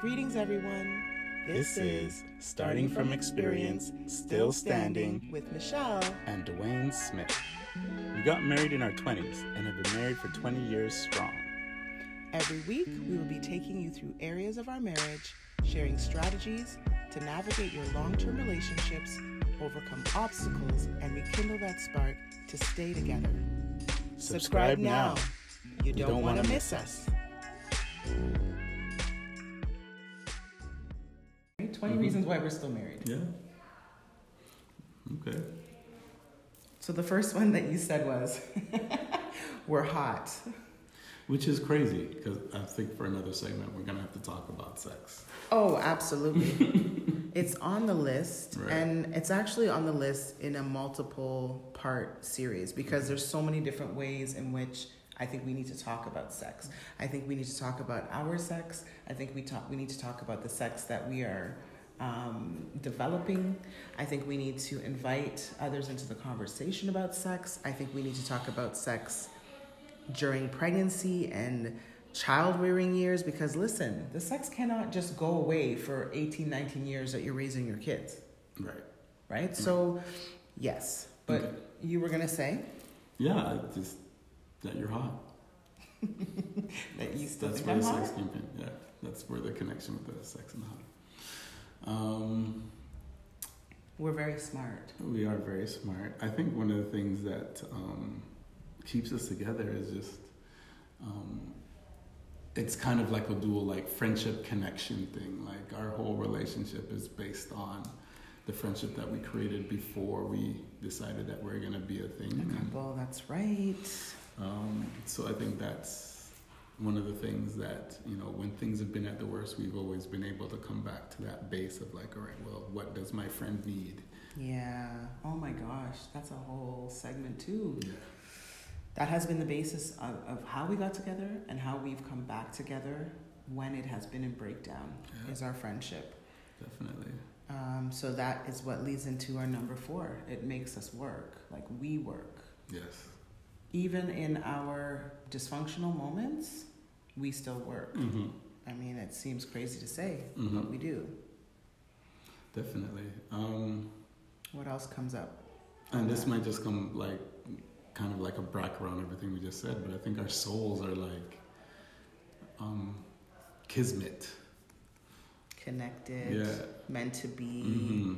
Greetings, everyone. This is Starting from Experience, Still Standing with Michelle. and Duane Smith. We got married in our 20s and have been married for 20 years strong. Every week, we will be taking you through areas of our marriage, sharing strategies to navigate your long term relationships, overcome obstacles, and rekindle that spark to stay together. Subscribe now. You don't, don't want to miss us. 20 mm-hmm. reasons why we're still married. Yeah. Okay. So, the first one that you said was, We're hot. Which is crazy because I think for another segment we're gonna have to talk about sex. Oh, absolutely. it's on the list, Right. and it's actually on the list in a multiple part series because there's so many different ways in which I think we need to talk about sex. I think we need to talk about our sex. I think we talk. We need to talk about the sex that we are um, developing. I think we need to invite others into the conversation about sex. I think we need to talk about sex during pregnancy and child rearing years because listen, the sex cannot just go away for 18, 19 years that you're raising your kids, Right. right? So, yes, but Okay. you were going to say Yeah, just that you're hot. that you still that's think where the hot? sex came in. Yeah, that's where the connection with the sex and the hot. Um, We're very smart. we are very smart. I think one of the things that um, keeps us together is just um, it's kind of like a dual like friendship connection thing. Like our whole relationship is based on the friendship that we created before we decided that we're gonna be a thing. A And, couple, that's right. um, so I think that's one of the things that you know when things have been at the worst, we've always been able to come back to that base of like, all right, well, what does my friend need? Yeah. Oh my gosh, that's a whole segment too. Yeah. That has been the basis of, of how we got together and how we've come back together when it has been in breakdown Yeah. is our friendship. Definitely. Um, so that is what leads into our number four. It makes us work, like we work. Yes. Even in our dysfunctional moments, we still work. Mm-hmm. I mean, it seems crazy to say, Mhm. but we do. Definitely. Um, What else comes up? and this might just come like kind of like a brack around everything we just said, but I think our souls are like um, kismet. Connected, Yeah. meant to be. hmm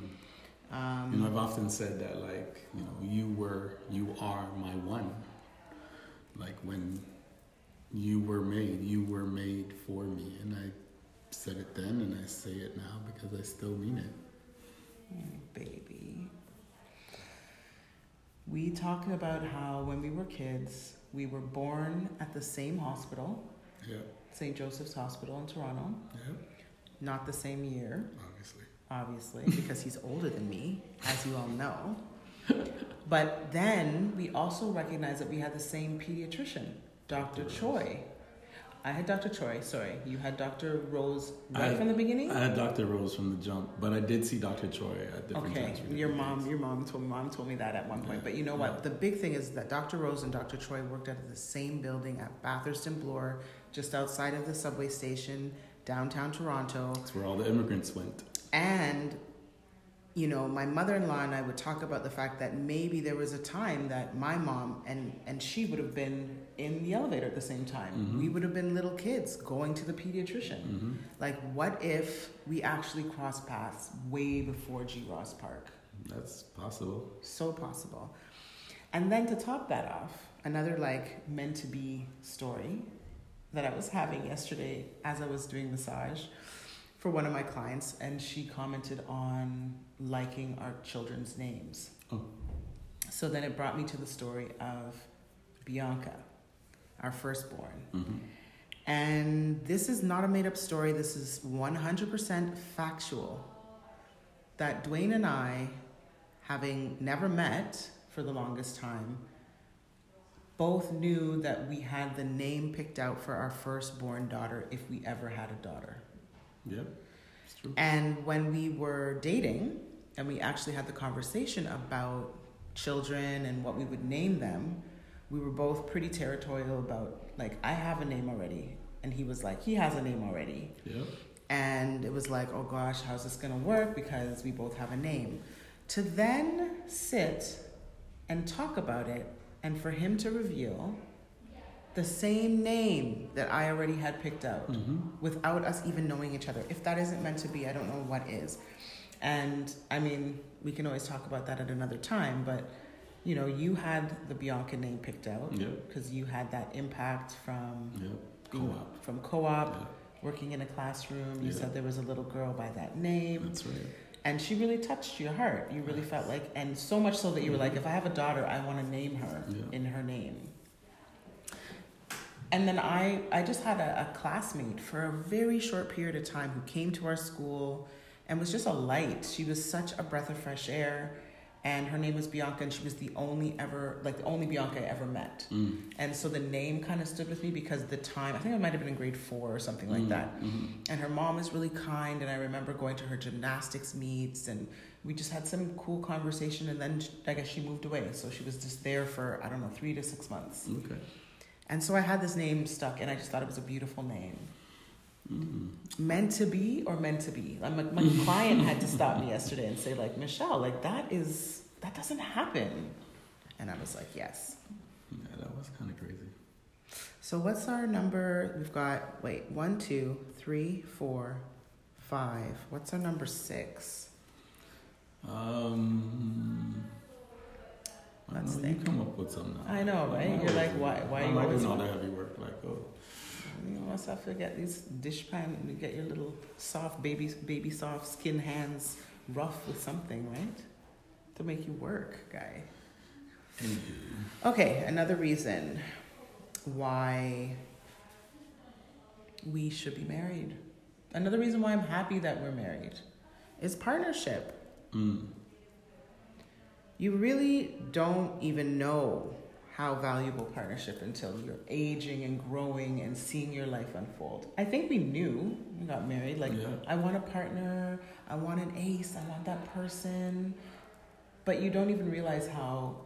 Um, You know, I've often said that like you know you were you are my one. Like when you were made, you were made for me, and I said it then, and I say it now because I still mean it. Oh, baby. We talk about how when we were kids, we were born at the same hospital, Yeah. St. Joseph's Hospital in Toronto, Yeah. not the same year, Obviously. obviously, because he's older than me, as you all know. But then we also recognize that we had the same pediatrician, Dr. Choi. I had Dr. Choi, sorry. You had Dr. Rose right I- from the beginning? I had Dr. Rose from the jump, but I did see Dr. Choi at different Okay, times. for your mom, your mom told mom told me that at one point. Yeah, But you know yeah. what? The big thing is that Dr. Rose and Dr. Choi worked out of the same building at Bathurst and Bloor, just outside of the subway station, downtown Toronto. That's where all the immigrants went. And you know, my mother-in-law and I would talk about the fact that maybe there was a time that my mom and and she would have been in the elevator at the same time. Mhm. We would have been little kids going to the pediatrician. hmm Like, what if we actually crossed paths way before G. Ross Park? That's possible. So possible. And then to top that off, another like meant to be story that I was having yesterday as I was doing massage for one of my clients, and she commented on liking our children's names. Oh. So then it brought me to the story of Bianca, our firstborn. hmm And this is not a made up story, this is 100% factual. That Duane and I, having never met for the longest time, both knew that we had the name picked out for our firstborn daughter if we ever had a daughter. Yep. It's true. And when we were dating and we actually had the conversation about children and what we would name them, we were both pretty territorial about, like, I have a name already. And he was like, he has a name already. Yep. And it was like, oh gosh, how's this gonna work? Because we both have a name. To then sit and talk about it, and for him to reveal the same name that I already had picked out hmm without us even knowing each other. If that isn't meant to be, I don't know what is. And I mean, we can always talk about that at another time, but you know, you had the Bianca name picked out Yep. because you had that impact from Yep. being Co-op. from co-op, Yeah, working in a classroom. You said there was a little girl by that name, that's right. and she really touched your heart. You really felt like, and so much so that you were like, if I have a daughter, I want to name her in her name. And then I, I just had a, a classmate for a very short period of time who came to our school and was just a light. She was such a breath of fresh air. And her name was Bianca, and she was the only ever, like the only Bianca I ever met. Mm. And so the name kind of stood with me because the time, I think I might have been in grade four or something like Mm, that. mhm. And her mom was really kind, and I remember going to her gymnastics meets, and we just had some cool conversation. And then I guess she moved away, so she was just there for I don't know three to six months. Okay. And so I had this name stuck, and I just thought it was a beautiful name. Mm. Meant to be or meant to be? Like my, my client had to stop me yesterday and say, like Michelle, like that is that doesn't happen. And I was like, yes. Yeah, that was kind of crazy. So what's our number? We've got wait one, two, three, four, five. What's our number six? Um, I Let's know, you come up with something. I know, right? I'm You're like, why- why I'm you always- all the heavy work. Like, oh, You must have to get these dish pan. You get your little soft baby, baby soft skin hands rough with something, right? To make you work, guy. Okay, another reason why we should be married. Another reason why I'm happy that we're married is partnership. mm, You really don't even know how valuable partnership until you're aging and growing and seeing your life unfold. I think we knew we got married. Like, Yeah. I want a partner, I want an ace, I want that person. But you don't even realize how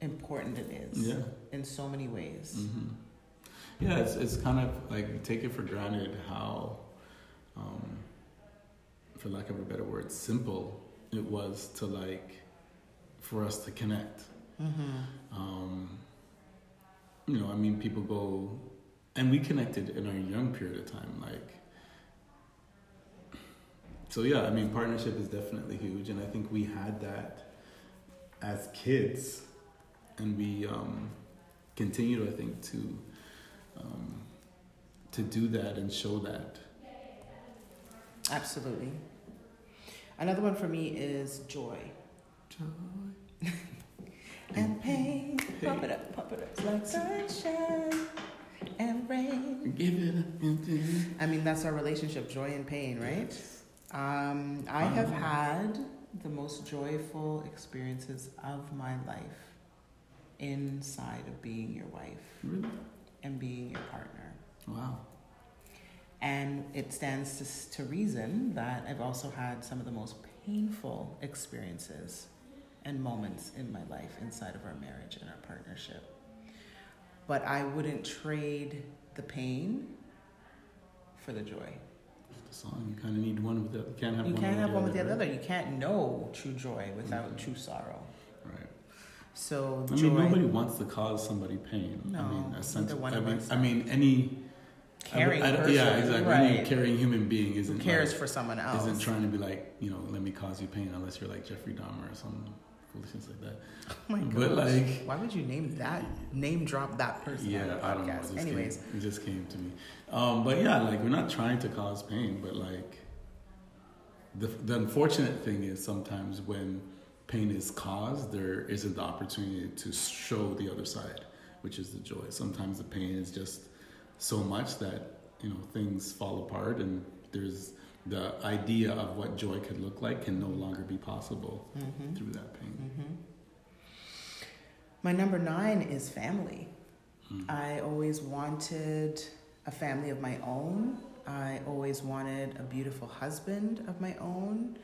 important it is yeah. in so many ways. hmm Yeah, it's it's kind of like take it for granted how, um, for lack of a better word, simple it was to like for us to connect. Mm-hmm. Um, you know, I mean, people go, and we connected in our young period of time, like. So yeah, I mean, partnership is definitely huge, and I think we had that as kids, and we um, continue, I think, to um, to do that and show that. Absolutely. Another one for me is joy. Pain, pump it up, pump it up. It's like sunshine and rain. Give it up. I mean, that's our relationship, joy and pain, right? Um, I have Um, had the most joyful experiences of my life inside of being your wife Really? and being your partner. Wow. And it stands to, to reason that I've also had some of the most painful experiences and moments in my life inside of our marriage and our partnership. But I wouldn't trade the pain for the joy. The song, you kind of need one without. You can't have You one. can't without have one with the right? other. You can't know true joy without Mhm. true sorrow. Right. So I joy, mean, nobody wants to cause somebody pain. I No, mean, neither essentially, one I of mean. I mean, any caring I, don't- person, yeah, exactly. Any caring human being Who isn't cares like, for someone else? isn't trying to be like you know, let me cause you pain unless you're like Jeffrey Dahmer or some foolishness like that. oh my but, gosh. like- why would you name that name drop that person? yeah, I don't know. It just, Anyways, came, it just came to me. Um, but yeah, like we're not trying to cause pain, but like the the unfortunate thing is sometimes when pain is caused, there isn't the opportunity to show the other side, which is the joy. Sometimes the pain is just so much that you know things fall apart, and there's the idea of what joy could look like can no longer be possible hmm through that pain. hmm my number nine is family. Mm. I always wanted a family of my own. I always wanted a beautiful husband of my own.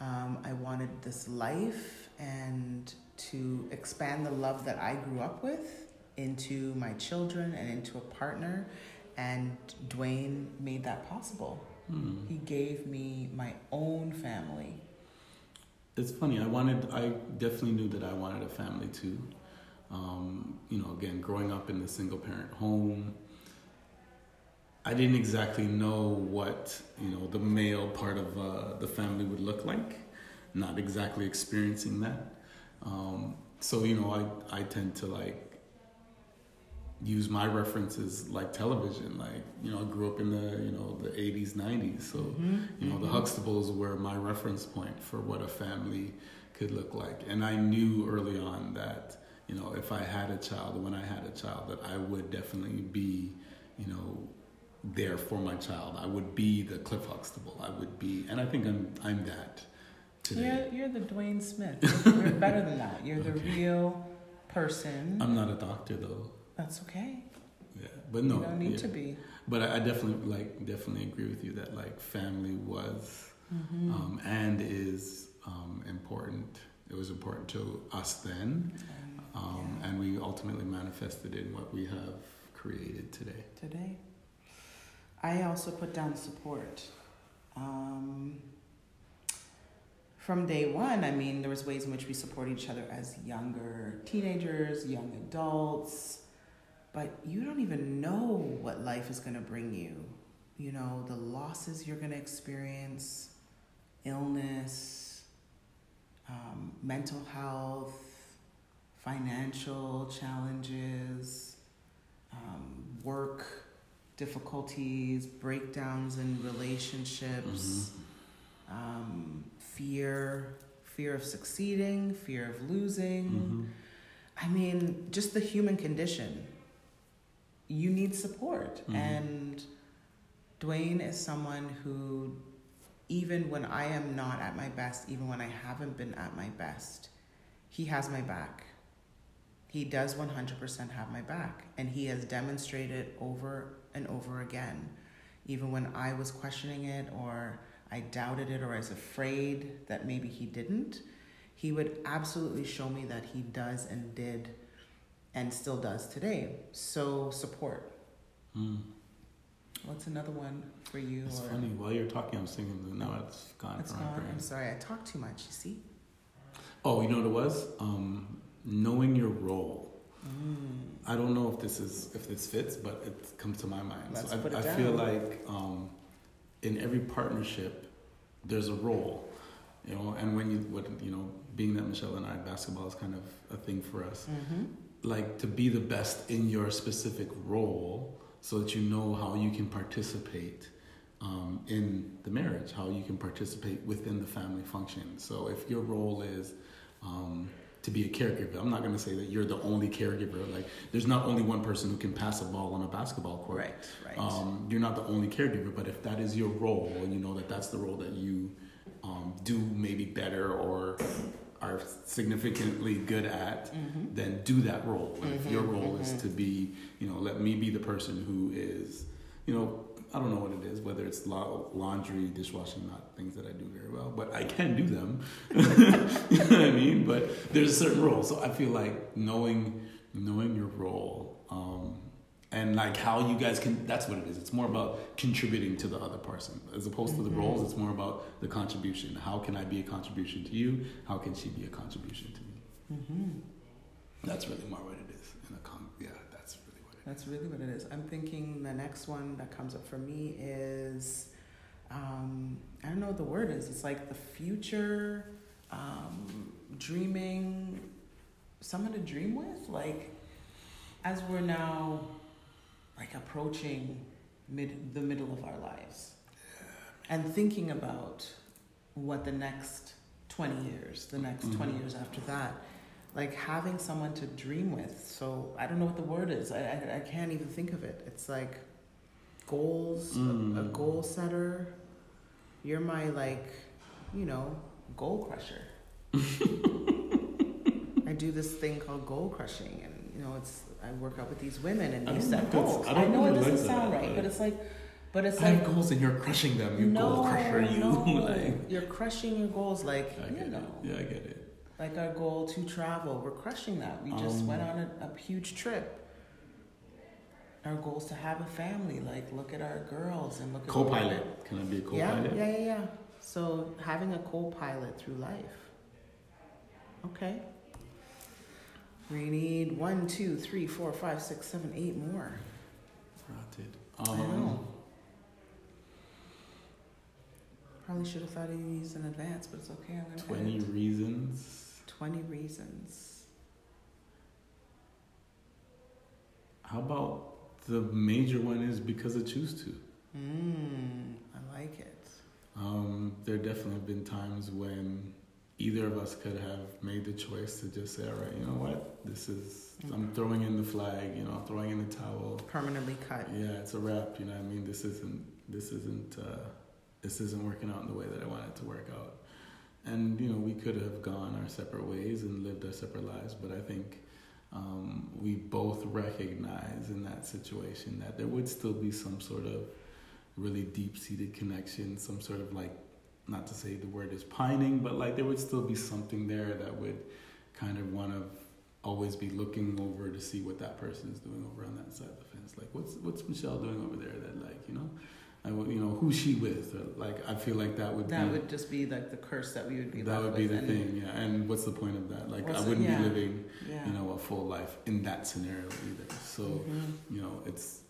Um, I wanted this life and to expand the love that I grew up with into my children and into a partner. And Duane made that possible. Hmm. He gave me my own family. It's funny. I wanted. I definitely knew that I wanted a family too. Um, you know, again, growing up in the single parent home, I didn't exactly know what you know the male part of uh, the family would look like. Not exactly experiencing that. Um, so you know, I I tend to like use my references like television. Like you know, I grew up in the you know the '80s, '90s, so Mm-hmm. you know the Huxtables were my reference point for what a family could look like, and I knew early on that you know if I had a child, when I had a child, that I would definitely be you know there for my child. I would be the Cliff Huxtable. I would be, and I think I'm I'm that today. You're, you're the Duane Smith. You're better than that. You're the real person. I'm not a doctor though. That's okay. Yeah, but no, you don't need yeah. to be. But I, I definitely like definitely agree with you that like family was Mm-hmm. um, and is um, important. It was important to us then, um, yeah. and we ultimately manifested in what we have created today. today. I also put down support. Um, from day one, I mean, there was ways in which we support each other as younger teenagers, young adults, but you don't even know what life is going to bring you. You know, the losses you're going to experience, illness, um, mental health, financial challenges, um, work difficulties, breakdowns in relationships, um, fear, fear of succeeding, fear of losing. Mhm. I mean, just the human condition. You need support. Mhm. And Duane is someone who, even when I am not at my best, even when I haven't been at my best, he has my back. He does 100% have my back. And he has demonstrated over and over again. Even when I was questioning it or I doubted it or I was afraid that maybe he didn't, he would absolutely show me that he does and did and still does today. So support. Mm. What's another one for you? It's or funny. While you're talking, I'm thinking. Now it's gone It's gone. I'm sorry, I talk too much. You see. Oh, you know what it was? Um, knowing your role. Mm. I don't know if this is if this fits, but it comes to my mind. Let's so I, I feel like um, in every partnership, there's a role, you know. And when you, what you know, being that Michelle and I, basketball is kind of a thing for us. Mm-hmm. Like to be the best in your specific role, so that you know how you can participate um, in the marriage, how you can participate within the family function. So if your role is um, to be a caregiver. I'm not going to say that you're the only caregiver. Like, there's not only one person who can pass a ball on a basketball court. Right. Right. Um, you're not the only caregiver, but if that is your role, and you know that that's the role that you um, do maybe better or are significantly good at, mm-hmm. then do that role. And if your role is mhm. to be, you know, let me be the person who is, you know, I don't know what it is, whether it's laundry, dishwashing, not things that I do very well, but I can do them. you know what I mean? But there's a certain role. So I feel like knowing knowing your role um, and like how you guys can that's what it is. It's more about contributing to the other person. As opposed to the Mhm. roles, it's more about the contribution. How can I be a contribution to you? How can she be a contribution to me? Mm-hmm. That's really more what it is. In a con- yeah, that's really what it is. That's really what it is. I'm thinking the next one that comes up for me is um, I don't know what the word is. It's like the future, um, dreaming, someone to dream with. Like as we're now like approaching mid the middle of our lives, and thinking about what the next twenty years, the next twenty Mhm. years after that, like having someone to dream with. So I don't know what the word is. I I, I can't even think of it. It's like goals, a, a Mm. goal setter. You're my like, you know, goal crusher. I do this thing called goal crushing, and you know, it's I work out with these women, and they set know if that's- goals. I I, know it doesn't like sound that, right, but it's like, but it's I like have goals and you're crushing them. You no, goal crusher, you no, like. you're crushing your goals, like I you know. it. Yeah, I get it. like our goal to travel. We're crushing that. We just Um, went on a, a huge trip. our goals to have a family. Like, look at our girls and look at Co-pilot. Can I be a Yeah, co-pilot? yeah, yeah, yeah. So having a co-pilot through life. Okay. We need one, two, three, four, five, six, seven, eight more. Rotted. I Um, know. Probably should have thought of these in advance, but it's okay. I'm gonna Twenty edit. reasons. Twenty reasons. How about the major one is because I choose to. Mmm, I like it. Um, there definitely have been times when either of us could have made the choice to just say, all right, you know what, this is, I'm throwing in the flag, you know, I'm throwing in the towel. Permanently cut. Yeah, it's a wrap. You know, what I mean, this isn't, this isn't, uh, this isn't working out in the way that I want it to work out. And you know, we could have gone our separate ways and lived our separate lives, but I think um, we both recognize in that situation that there would still be some sort of really deep-seated connection, some sort of like, not to say the word is pining, but like there would still be something there that would kind of want to always be looking over to see what that person is doing over on that side of the fence. Like, what's what's Michelle doing over there? That like, you know, I you know, who's she with? Or, like, I feel like that would That be would just be like the curse that we would be that would be the thing, yeah. And what's the point of that? Like, I wouldn't yeah. be living, Yeah. you know, a full life in that scenario either. So, Mhm. you know, it's,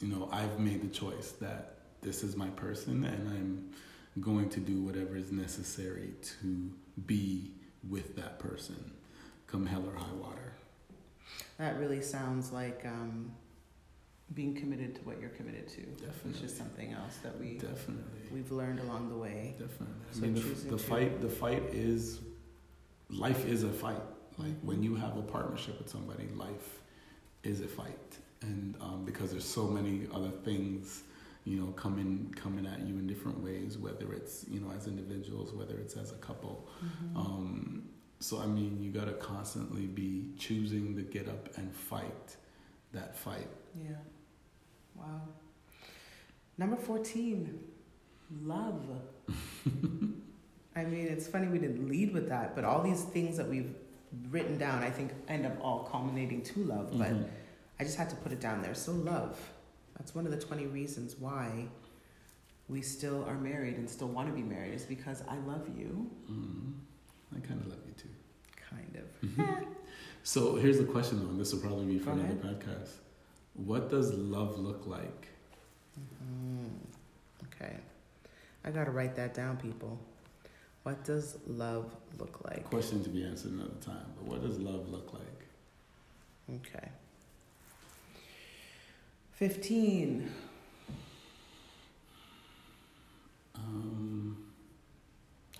you know, I've made the choice that this is my person, and I'm going to do whatever is necessary to be with that person, come hell or high water. That really sounds like um, being committed to what you're committed to, which Definitely. is something else that we Definitely. we've learned along the way. Definitely. I mean, the, the fight, the fight is, life is a fight. Like when you have a partnership with somebody, life is a fight, and um, because there's so many other things, you know, coming coming at you in different ways, whether it's you know as individuals, whether it's as a couple. Mhm. Um, so I mean, you gotta constantly be choosing to get up and fight that fight. Yeah. Wow. Number 14, love. I mean, it's funny we didn't lead with that, but all these things that we've written down, I think, end up all culminating to love. But Mhm. I just had to put it down there. So, love. That's one of the 20 reasons why we still are married and still want to be married, is because I love you. Mhm. I kind of love you too. Kind of. So here's the question though, and this will probably be for Go another podcast. What does love look like? Mhm. Okay. I got to write that down, people. What does love look like? Question to be answered another time, but what does love look like? Okay. 15. Um,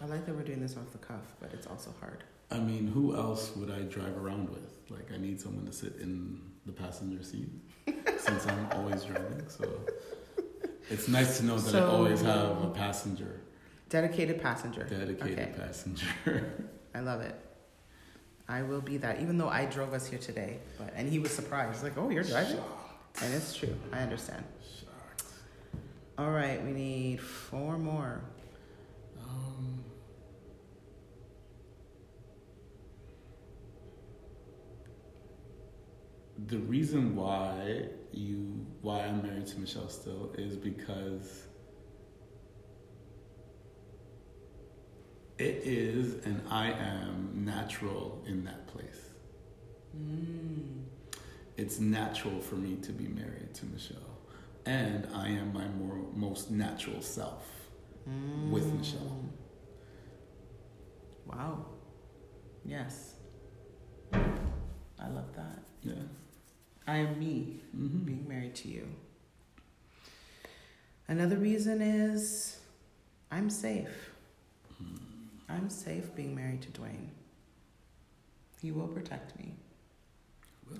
I like that we're doing this off the cuff, but it's also hard. I mean, who else would I drive around with? Like, I need someone to sit in the passenger seat since I'm always driving. So it's nice to know that So- I always have a passenger, Dedicated passenger. dedicated Okay. passenger. I love it. I will be that, even though I drove us here today. But and he was surprised, like, "Oh, you're driving," and it's true. I understand. Shucks. All right, we need four more. Um, the reason why you why I'm married to Michelle still is because it is and I am natural in that place. Mm. It's natural for me to be married to Michelle. And I am my more most natural self. With Michelle. Mm. Wow. Yes. I love that. Yeah. I am me hmm being married to you. Another reason is I'm safe. I'm safe being married to Duane. He will protect me.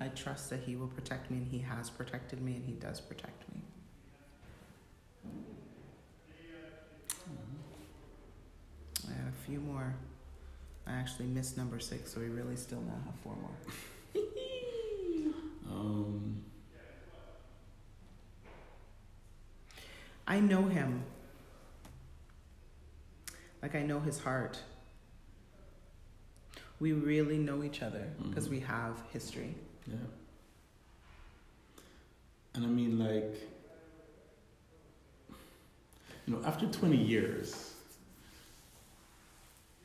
I trust that he will protect me, and he has protected me, and he does protect me. I have a few more. I actually missed number six, so we really still now have four more. Um, I know him. Like I know his heart. We really know each other because Mhm. we have history. Yeah. And I mean, like, you know, after 20 years,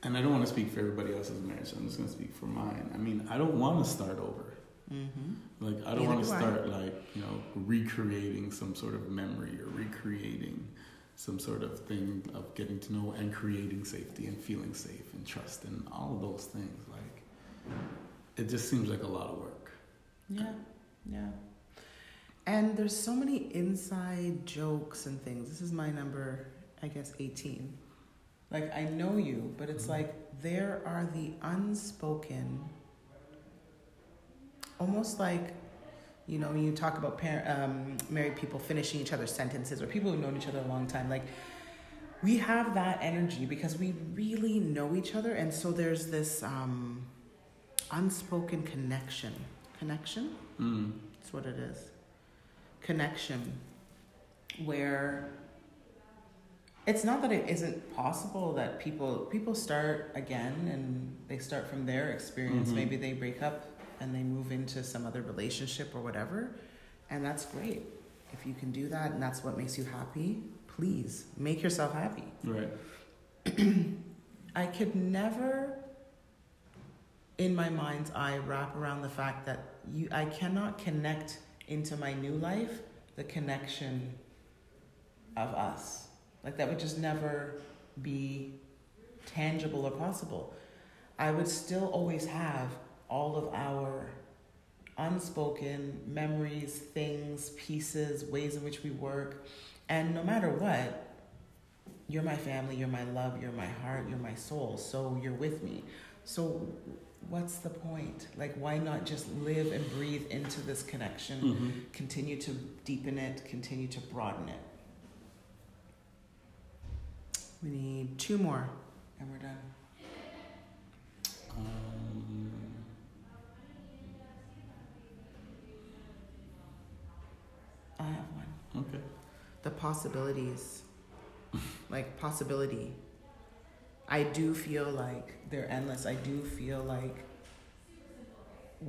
and I don't want to speak for everybody else's marriage, I'm just going to speak for mine. I mean, I don't want to start over. Mm-hmm. Like, I don't want to do I. start, like, you know, recreating some sort of memory or recreating some sort of thing of getting to know and creating safety and feeling safe and trust and all of those things. Like, it just seems like a lot of work. Yeah, yeah. And there's so many inside jokes and things. This is my number, I guess, 18. Like, I know you, but it's Mhm. like there are the unspoken, almost like, you know, when you talk about par- um, married people finishing each other's sentences or people who've known each other a long time, like, we have that energy because we really know each other. And so there's this um, unspoken connection. Connection? Mm. That's what it is. Connection. Where it's not that it isn't possible that people people start again and they start from their experience. Mhm. Maybe they break up and they move into some other relationship or whatever. And that's great. If you can do that and that's what makes you happy, please make yourself happy. Right. I could never, in my mind's eye, wrap around the fact that you, I cannot connect into my new life the connection of us. Like that would just never be tangible or possible. I would still always have all of our unspoken memories, things, pieces, ways in which we work. And no matter what, you're my family, you're my love, you're my heart, you're my soul. So you're with me. So what's the point? Like, why not just live and breathe into this connection, Mm-hmm. continue to deepen it, continue to broaden it? We need two more, and we're done. Um, I have one. okay. The possibilities, like possibility. I do feel like they're endless. I do feel like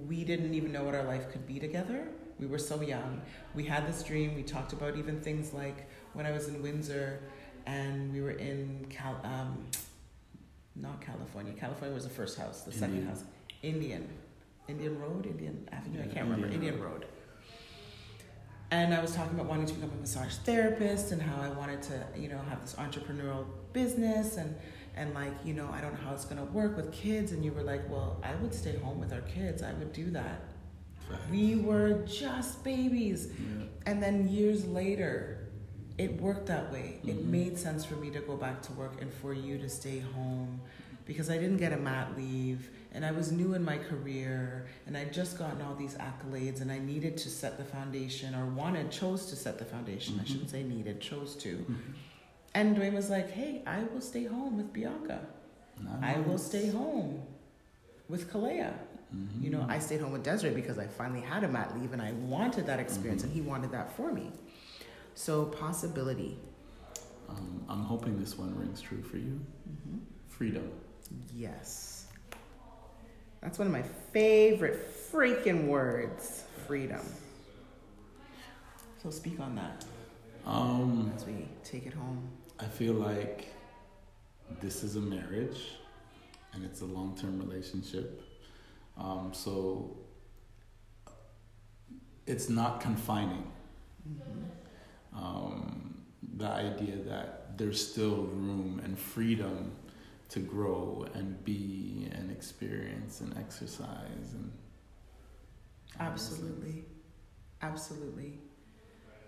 we didn't even know what our life could be together. We were so young. We had this dream. We talked about even things like when I was in Windsor and we were in Cal, um, not California. California was the first house. The second house, Indian, Indian Road, Indian Avenue. I can't remember. Indian Indian Road. And I was talking about wanting to become a massage therapist and how I wanted to, you know, have this entrepreneurial business and and like, you know, I don't know how it's gonna work with kids. And you were like, well, I would stay home with our kids. I would do that. Facts. We were just babies. Yeah. And then years later, it worked that way. It Mhm. made sense for me to go back to work and for you to stay home because I didn't get a mat leave and I was new in my career and I'd just gotten all these accolades and I needed to set the foundation or wanted, chose to set the foundation. I Mhm. shouldn't say needed, chose to. Mhm. And Duane was like, hey, I will stay home with Bianca. I will stay home with Kalea. Mhm. You know, I stayed home with Desiree because I finally had a mat leave and I wanted that experience Mhm. and he wanted that for me. So, possibility. Um, I'm hoping this one rings true for you. hmm Freedom. Yes. That's one of my favorite freaking words freedom. So, speak on that Um, as we take it home. I feel like this is a marriage and it's a long term relationship. Um, so it's not confining. hmm Um, the idea that there's still room and freedom to grow and be and experience and exercise and Absolutely. Absolutely.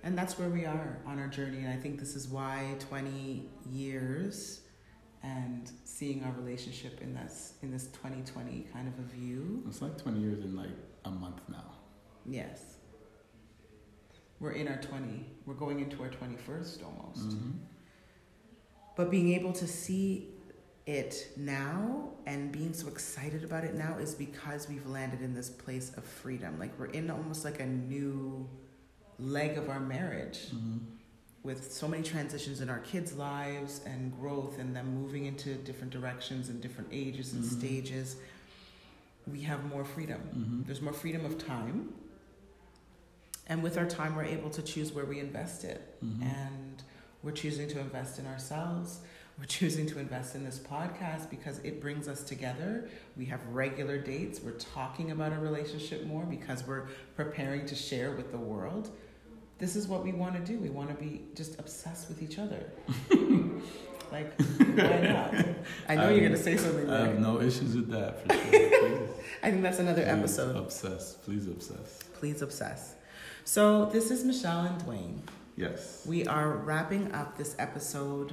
And that's where we are on our journey. And I think this is why 20 years and seeing our relationship in this in this 2020 kind of a view. It's like 20 years in like a month now. Yes. We're in our 20. We're going into our 21st almost. Mhm. But being able to see it now and being so excited about it now is because we've landed in this place of freedom. Like we're in almost like a new leg of our marriage Mhm. with so many transitions in our kids' lives and growth and them moving into different directions and different ages and Mhm. stages. We have more freedom. Mhm. There's more freedom of time. And with our time, we're able to choose where we invest it. Mhm. And we're choosing to invest in ourselves. We're choosing to invest in this podcast because it brings us together. We have regular dates. We're talking about our relationship more because we're preparing to share with the world. This is what we want to do. We want to be just obsessed with each other. like, why not? I know I- you're going to um, say something I have no issues with that for sure. I think that's another Please episode. Obsess. Please obsess. Please obsess. So, this is Michelle and Duane. Yes. We are wrapping up this episode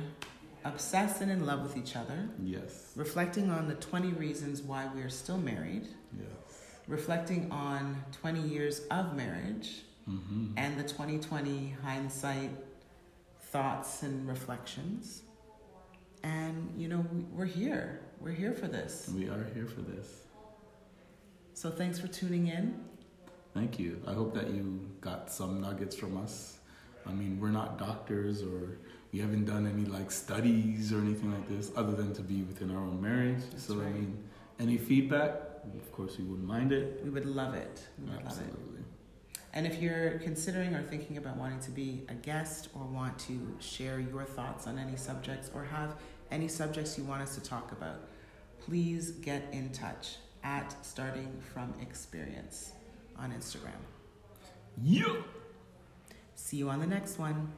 obsessed and in love with each other, Yes. reflecting on the 20 reasons why we are still married, Yes. reflecting on 20 years of marriage, Mm-hmm. and the 2020 hindsight thoughts and reflections. And, you know, we- we're here. We're here for this. We are here for this. So, thanks for tuning in. Thank you. I hope that you got some nuggets from us. I mean, we're not doctors or we haven't done any like studies or anything like this other than to be within our own marriage. That's so, I mean, any feedback, of course, we wouldn't mind it. We would love it. We would love it. And if you're considering or thinking about wanting to be a guest or want to share your thoughts on any subjects or have any subjects you want us to talk about, please get in touch at Starting From Experience on Instagram. Yeah. See you on the next one.